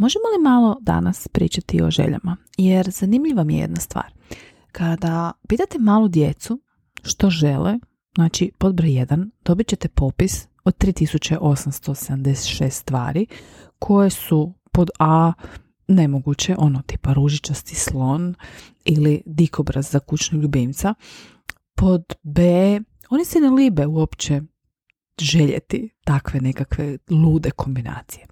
možemo li malo danas pričati o željama? Jer zanimljiva mi je jedna stvar. Kada pitate malu djecu što žele, znači pod broj 1 dobit ćete popis od 3876 stvari koje su pod A nemoguće, ono tipa ružičasti slon ili dikobraz za kućnog ljubimca. Pod B, oni se ne libe uopće željeti takve nekakve lude kombinacije.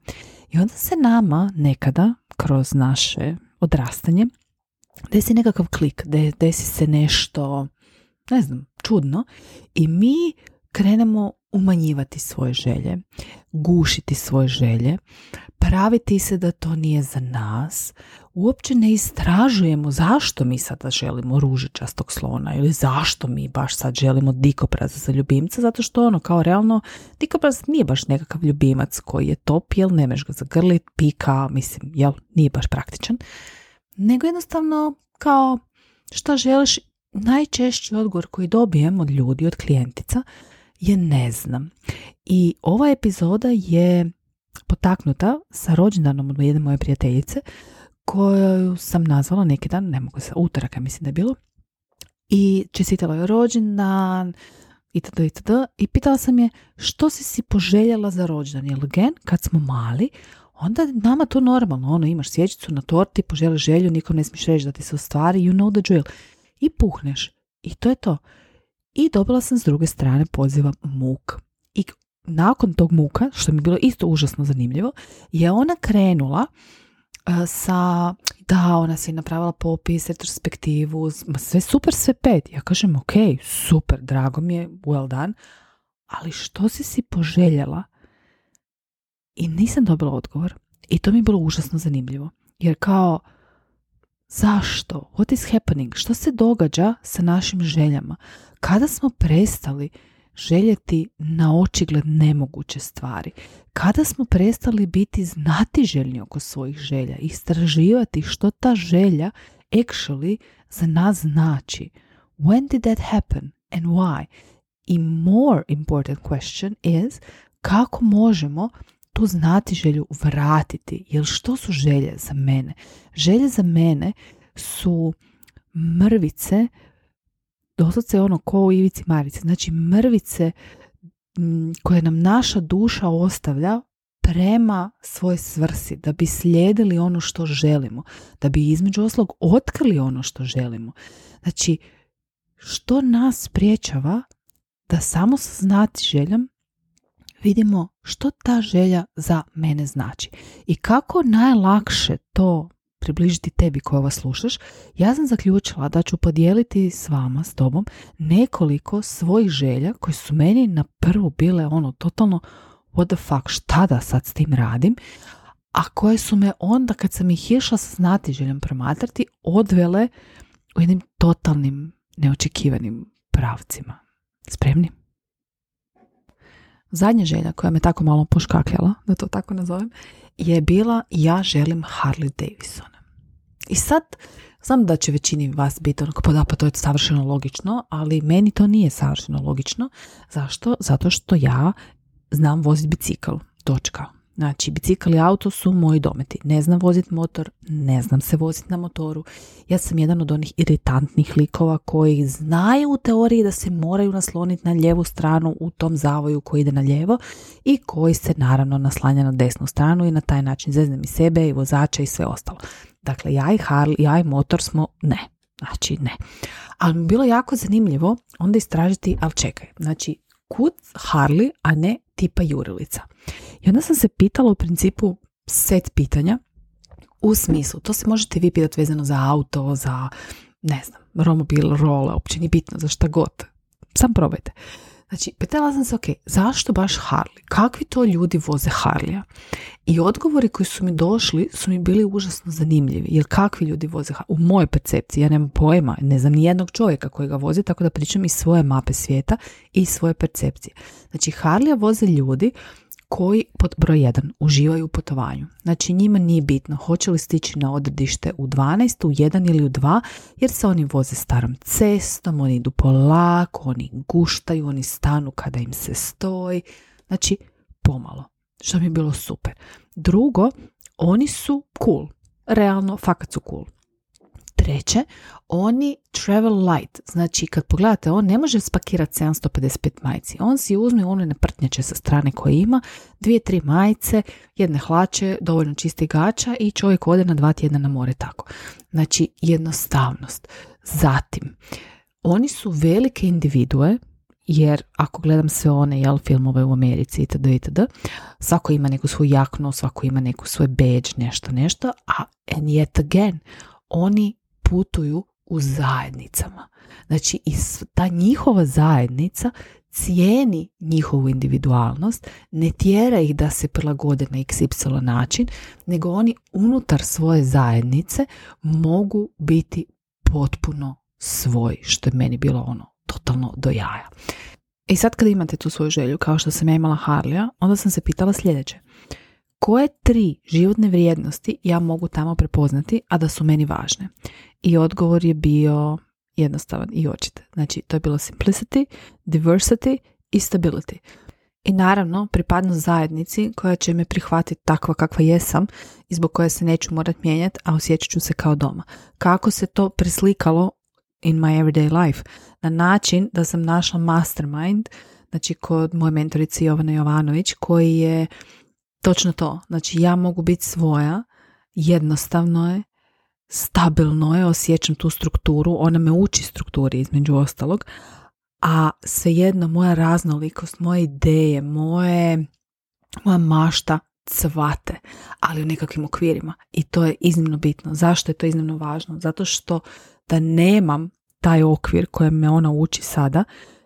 I onda se nama nekada kroz naše odrastanje desi nekakav klik, desi se nešto, ne znam, čudno i mi krenemo umanjivati svoje želje, gušiti svoje želje, praviti se da to nije za nas, uopće ne istražujemo zašto mi sada želimo ružičastog slona ili zašto mi baš sad želimo dikopraza za ljubimca, zato što ono kao realno dikopraz nije baš nekakav ljubimac koji je top, jel nemaš ga zagrlit, pika, mislim, jel nije baš praktičan, nego jednostavno kao šta želiš, najčešći odgovor koji dobijem od ljudi, od klijentica, je ne znam. I ova epizoda je potaknuta sa rođendanom od jedne moje prijateljice koju sam nazvala neki dan, ne mogu se, utoraka mislim da je bilo, i čestitala je rođendan, itd. itd. I pitala sam je što si si poželjela za rođendan, jer gen kad smo mali, onda nama to normalno, ono imaš sjećicu na torti, poželiš želju, nikom ne smiješ reći da ti se ostvari, you know the drill. I puhneš. I to je to. I dobila sam s druge strane poziva muk. I nakon tog muka, što mi je bilo isto užasno zanimljivo, je ona krenula sa, da, ona je napravila popis, retrospektivu, sve super, sve pet. Ja kažem, ok, super, drago mi je, well done, ali što si si poželjela? I nisam dobila odgovor. I to mi je bilo užasno zanimljivo. Jer kao, zašto? What is happening? Što se događa sa našim željama? Kada smo prestali željeti na očigled nemoguće stvari? Kada smo prestali biti znatiželjni oko svojih želja? Istraživati što ta želja actually za nas znači? When did that happen and why? I more important question is kako možemo tu znati želju vratiti. Jer što su želje za mene? Želje za mene su mrvice doslovce ono ko u ivici marice, znači mrvice koje nam naša duša ostavlja prema svoj svrsi, da bi slijedili ono što želimo, da bi između oslog otkrili ono što želimo. Znači, što nas spriječava da samo sa znati željom vidimo što ta želja za mene znači i kako najlakše to približiti tebi koja vas slušaš, ja sam zaključila da ću podijeliti s vama, s tobom, nekoliko svojih želja koje su meni na prvu bile ono totalno what the fuck, šta da sad s tim radim, a koje su me onda kad sam ih išla sa znati željom promatrati odvele u jednim totalnim neočekivanim pravcima. Spremni? Zadnja želja koja me tako malo poškakljala, da to tako nazovem, je bila ja želim Harley Davidson. I sad, znam da će većini vas biti onako, pa da, pa to je savršeno logično, ali meni to nije savršeno logično. Zašto? Zato što ja znam voziti bicikl. Točka. Znači, bicikl i auto su moji dometi. Ne znam voziti motor, ne znam se voziti na motoru. Ja sam jedan od onih iritantnih likova koji znaju u teoriji da se moraju nasloniti na lijevu stranu u tom zavoju koji ide na lijevo i koji se naravno naslanja na desnu stranu i na taj način zeznem i sebe i vozača i sve ostalo. Dakle, ja i Harley, ja i motor smo ne. Znači, ne. Ali mi bilo jako zanimljivo onda istražiti, ali čekaj, znači, kud Harley, a ne tipa jurilica. I onda sam se pitala u principu set pitanja u smislu, to se možete vi pitati vezano za auto, za ne znam, romobil, role, uopće ni bitno, za šta god. Sam probajte. Znači, pitala sam se, ok, zašto baš Harley? Kakvi to ljudi voze Harleya? I odgovori koji su mi došli su mi bili užasno zanimljivi. Jer kakvi ljudi voze Harley? U mojoj percepciji, ja nemam pojma, ne znam ni jednog čovjeka koji ga vozi, tako da pričam iz svoje mape svijeta i svoje percepcije. Znači, Harleya voze ljudi koji pod broj 1 uživaju u putovanju. Znači njima nije bitno hoće li stići na odredište u 12, u 1 ili u 2 jer se oni voze starom cestom, oni idu polako, oni guštaju, oni stanu kada im se stoji. Znači pomalo, što mi je bilo super. Drugo, oni su cool. Realno, fakat su cool. Treće, oni travel light. Znači, kad pogledate, on ne može spakirati 755 majici. On si uzme one naprtnjače sa strane koje ima, dvije, tri majice, jedne hlače, dovoljno čisti gača i čovjek ode na dva tjedna na more tako. Znači, jednostavnost. Zatim, oni su velike individue, jer ako gledam sve one jel, filmove u Americi itd. itd. Svako ima neku svoju jaknu, svako ima neku svoj badge, nešto, nešto, a and yet again, oni putuju u zajednicama. Znači, i ta njihova zajednica cijeni njihovu individualnost, ne tjera ih da se prilagode na xy način, nego oni unutar svoje zajednice mogu biti potpuno svoj, što je meni bilo ono totalno do jaja. I sad kad imate tu svoju želju, kao što sam ja imala Harlija, onda sam se pitala sljedeće. Koje tri životne vrijednosti ja mogu tamo prepoznati, a da su meni važne? I odgovor je bio jednostavan i očit. Znači, to je bilo simplicity, diversity i stability. I naravno, pripadnost zajednici koja će me prihvatiti takva kakva jesam i zbog koje se neću morat mijenjati, a osjećat ću se kao doma. Kako se to preslikalo in my everyday life? Na način da sam našla mastermind, znači kod moje mentorice Jovana Jovanović, koji je točno to. Znači, ja mogu biti svoja, jednostavno je, stabilno je, osjećam tu strukturu, ona me uči strukturi između ostalog, a svejedno moja raznolikost, moje ideje, moje, moja mašta cvate, ali u nekakvim okvirima. I to je iznimno bitno. Zašto je to iznimno važno? Zato što da nemam taj okvir kojem me ona uči sada,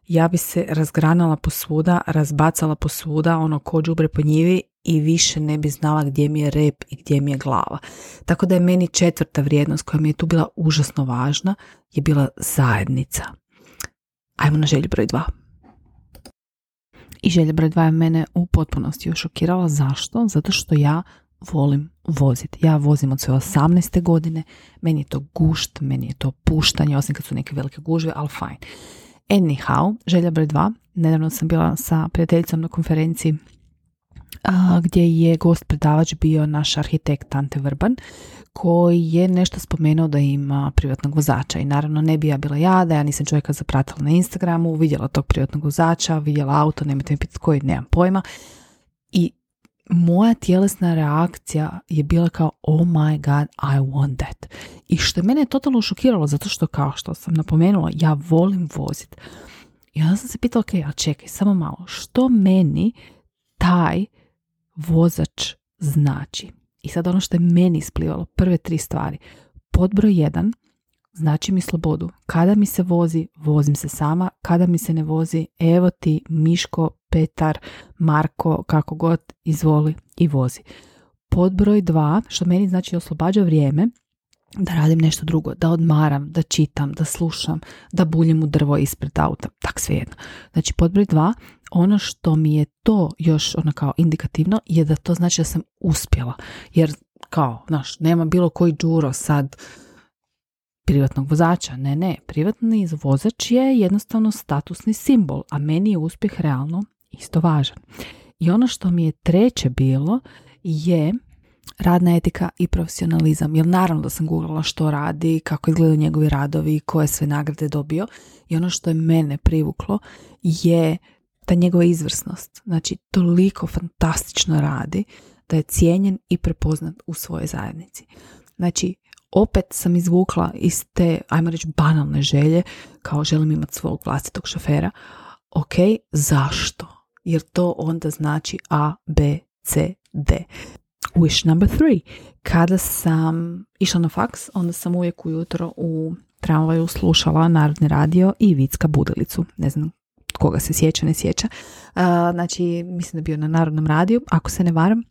ja bi se razgranala posvuda, razbacala posvuda, ono ko đubre po njivi i više ne bi znala gdje mi je rep i gdje mi je glava. Tako da je meni četvrta vrijednost koja mi je tu bila užasno važna je bila zajednica. Ajmo na želju broj dva. I želja broj dva je mene u potpunosti šokirala. Zašto? Zato što ja volim voziti. Ja vozim od svoje 18. godine, meni je to gušt, meni je to puštanje, osim kad su neke velike gužve, ali fajn. Anyhow, želja broj dva, nedavno sam bila sa prijateljicom na konferenciji gdje je gost predavač bio naš arhitekt Ante Vrban koji je nešto spomenuo da ima privatnog vozača i naravno ne bi ja bila ja, da ja nisam čovjeka zapratila na Instagramu, vidjela tog privatnog vozača, vidjela auto, nemojte mi pitati koji, nemam pojma i moja tjelesna reakcija je bila kao oh my god, I want that. I što je mene totalno šokiralo zato što kao što sam napomenula, ja volim voziti. I onda sam se pitala, ok, a čekaj, samo malo, što meni taj vozač znači? I sad ono što je meni isplivalo, prve tri stvari. Pod broj jedan, znači mi slobodu. Kada mi se vozi, vozim se sama. Kada mi se ne vozi, evo ti Miško, Petar, Marko, kako god, izvoli i vozi. Pod broj dva, što meni znači oslobađa vrijeme, da radim nešto drugo, da odmaram, da čitam, da slušam, da buljim u drvo ispred auta, tak svejedno. Znači pod broj dva, ono što mi je to još ono kao indikativno je da to znači da sam uspjela. Jer kao, znaš, nema bilo koji džuro sad privatnog vozača. Ne, ne, privatni vozač je jednostavno statusni simbol, a meni je uspjeh realno isto važan. I ono što mi je treće bilo je radna etika i profesionalizam. Jer naravno da sam googlala što radi, kako izgledaju njegovi radovi, koje sve nagrade dobio. I ono što je mene privuklo je ta njegova izvrsnost. Znači, toliko fantastično radi da je cijenjen i prepoznat u svojoj zajednici. Znači, opet sam izvukla iz te, ajmo reći, banalne želje, kao želim imati svog vlastitog šofera. Ok, zašto? Jer to onda znači A, B, C, D. Wish number three. Kada sam išla na faks, onda sam uvijek ujutro u tramvaju slušala Narodni radio i Vicka Budelicu. Ne znam koga se sjeća, ne sjeća. znači, mislim da bio na Narodnom radiju, ako se ne varam.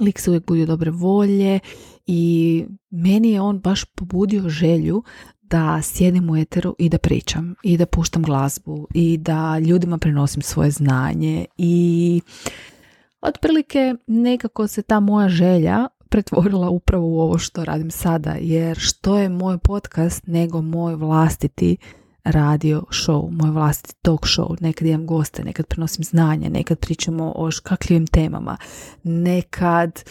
Lik se uvijek budio dobre volje i meni je on baš pobudio želju da sjedim u eteru i da pričam i da puštam glazbu i da ljudima prenosim svoje znanje i otprilike nekako se ta moja želja pretvorila upravo u ovo što radim sada jer što je moj podcast nego moj vlastiti radio show, moj vlastiti talk show, nekad imam goste, nekad prenosim znanje, nekad pričamo o škakljivim temama, nekad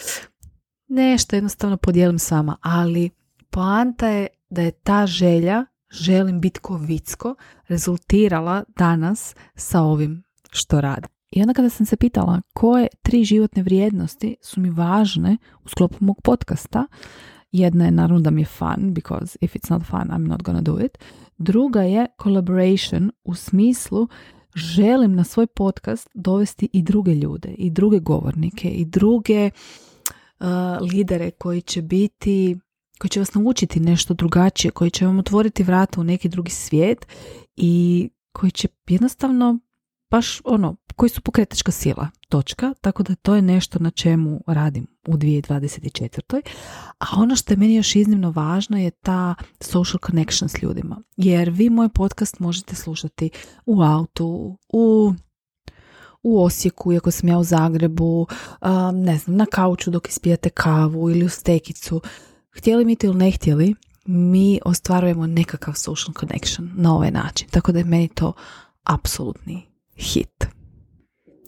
nešto jednostavno podijelim s vama, ali poanta je da je ta želja želim biti ko vicko rezultirala danas sa ovim što radim. I onda kada sam se pitala koje tri životne vrijednosti su mi važne u sklopu mog podcasta, jedna je naravno da mi je fun, because if it's not fun, I'm not gonna do it. Druga je collaboration u smislu želim na svoj podcast dovesti i druge ljude, i druge govornike, i druge uh, lidere koji će biti koji će vas naučiti nešto drugačije, koji će vam otvoriti vrata u neki drugi svijet i koji će jednostavno baš ono, koji su pokretačka sila, točka, tako da to je nešto na čemu radim u 2024. A ono što je meni još iznimno važno je ta social connection s ljudima, jer vi moj podcast možete slušati u autu, u u Osijeku, iako sam ja u Zagrebu, ne znam, na kauču dok ispijate kavu ili u stekicu. Htjeli mi to ili ne htjeli, mi ostvarujemo nekakav social connection na ovaj način. Tako da je meni to apsolutni hit.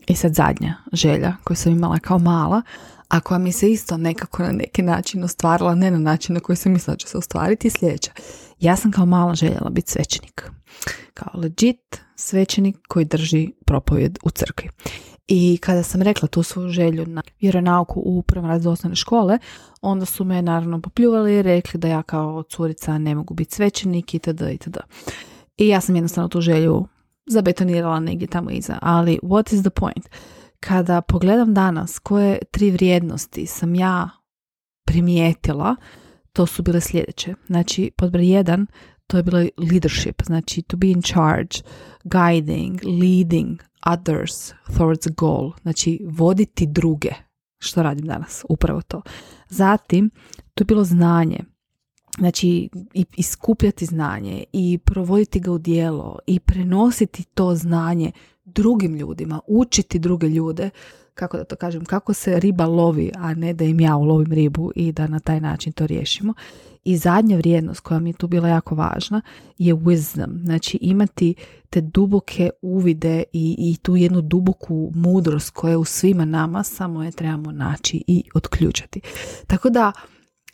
I sad zadnja želja koju sam imala kao mala, a koja mi se isto nekako na neki način ostvarila, ne na način na koji sam mislila da će se ostvariti, je sljedeća. Ja sam kao mala željela biti svećenik. Kao legit svećenik koji drži propovjed u crkvi. I kada sam rekla tu svoju želju na vjeronauku u prvom razredu osnovne škole, onda su me naravno popljuvali i rekli da ja kao curica ne mogu biti svećenik itd. itd. I ja sam jednostavno tu želju zabetonirala negdje tamo iza. Ali what is the point? Kada pogledam danas koje tri vrijednosti sam ja primijetila, to su bile sljedeće. Znači, pod broj jedan, to je bilo leadership, znači to be in charge, guiding, leading others towards a goal, znači voditi druge, što radim danas, upravo to. Zatim, to je bilo znanje, znači i iskupljati znanje i provoditi ga u dijelo i prenositi to znanje drugim ljudima, učiti druge ljude, kako da to kažem, kako se riba lovi, a ne da im ja ulovim ribu i da na taj način to riješimo. I zadnja vrijednost koja mi je tu bila jako važna je wisdom, znači imati te duboke uvide i, i tu jednu duboku mudrost koja je u svima nama, samo je trebamo naći i otključati. Tako da,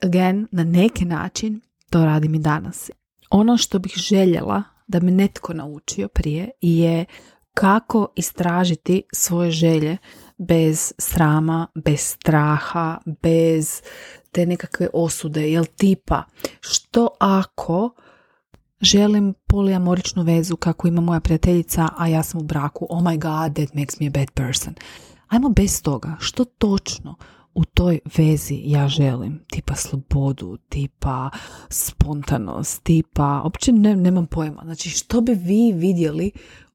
again, na neki način to radim i danas. Ono što bih željela da me netko naučio prije je kako istražiti svoje želje bez srama, bez straha, bez te nekakve osude, jel tipa što ako želim poliamoričnu vezu kako ima moja prijateljica, a ja sam u braku, oh my god, that makes me a bad person. Ajmo bez toga, što točno u toj vezi ja želim, tipa slobodu, tipa spontanost, tipa, uopće ne, nemam pojma, znači što bi vi vidjeli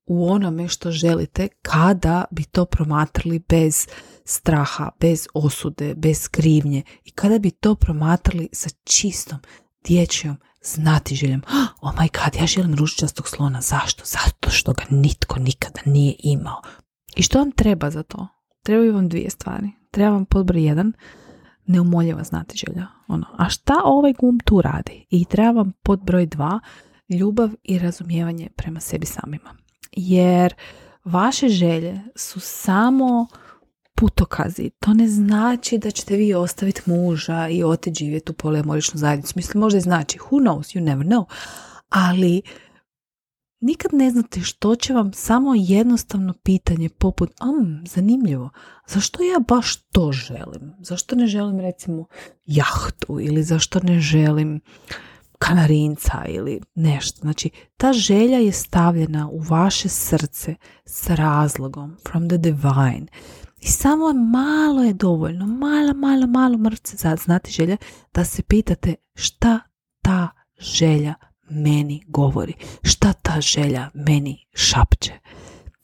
u onome što želite kada bi to promatrali bez straha, bez osude, bez krivnje i kada bi to promatrali sa čistom dječjom znatiželjom. Oh my god, ja želim ružičastog slona. Zašto? Zato što ga nitko nikada nije imao. I što vam treba za to? Trebaju vam dvije stvari. Treba vam pod broj jedan neumoljiva znatiželja. Ono, a šta ovaj gum tu radi? I treba vam pod broj dva ljubav i razumijevanje prema sebi samima jer vaše želje su samo putokazi. To ne znači da ćete vi ostaviti muža i otići živjeti u polijamoričnu zajednicu. Mislim, možda i znači. Who knows? You never know. Ali nikad ne znate što će vam samo jednostavno pitanje poput um, zanimljivo, zašto ja baš to želim? Zašto ne želim recimo jahtu ili zašto ne želim kanarinca ili nešto. Znači, ta želja je stavljena u vaše srce s razlogom, from the divine. I samo malo je dovoljno, malo, malo, malo mrce za znati želja, da se pitate šta ta želja meni govori, šta ta želja meni šapće.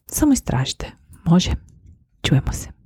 Samo istražite, može? Čujemo se.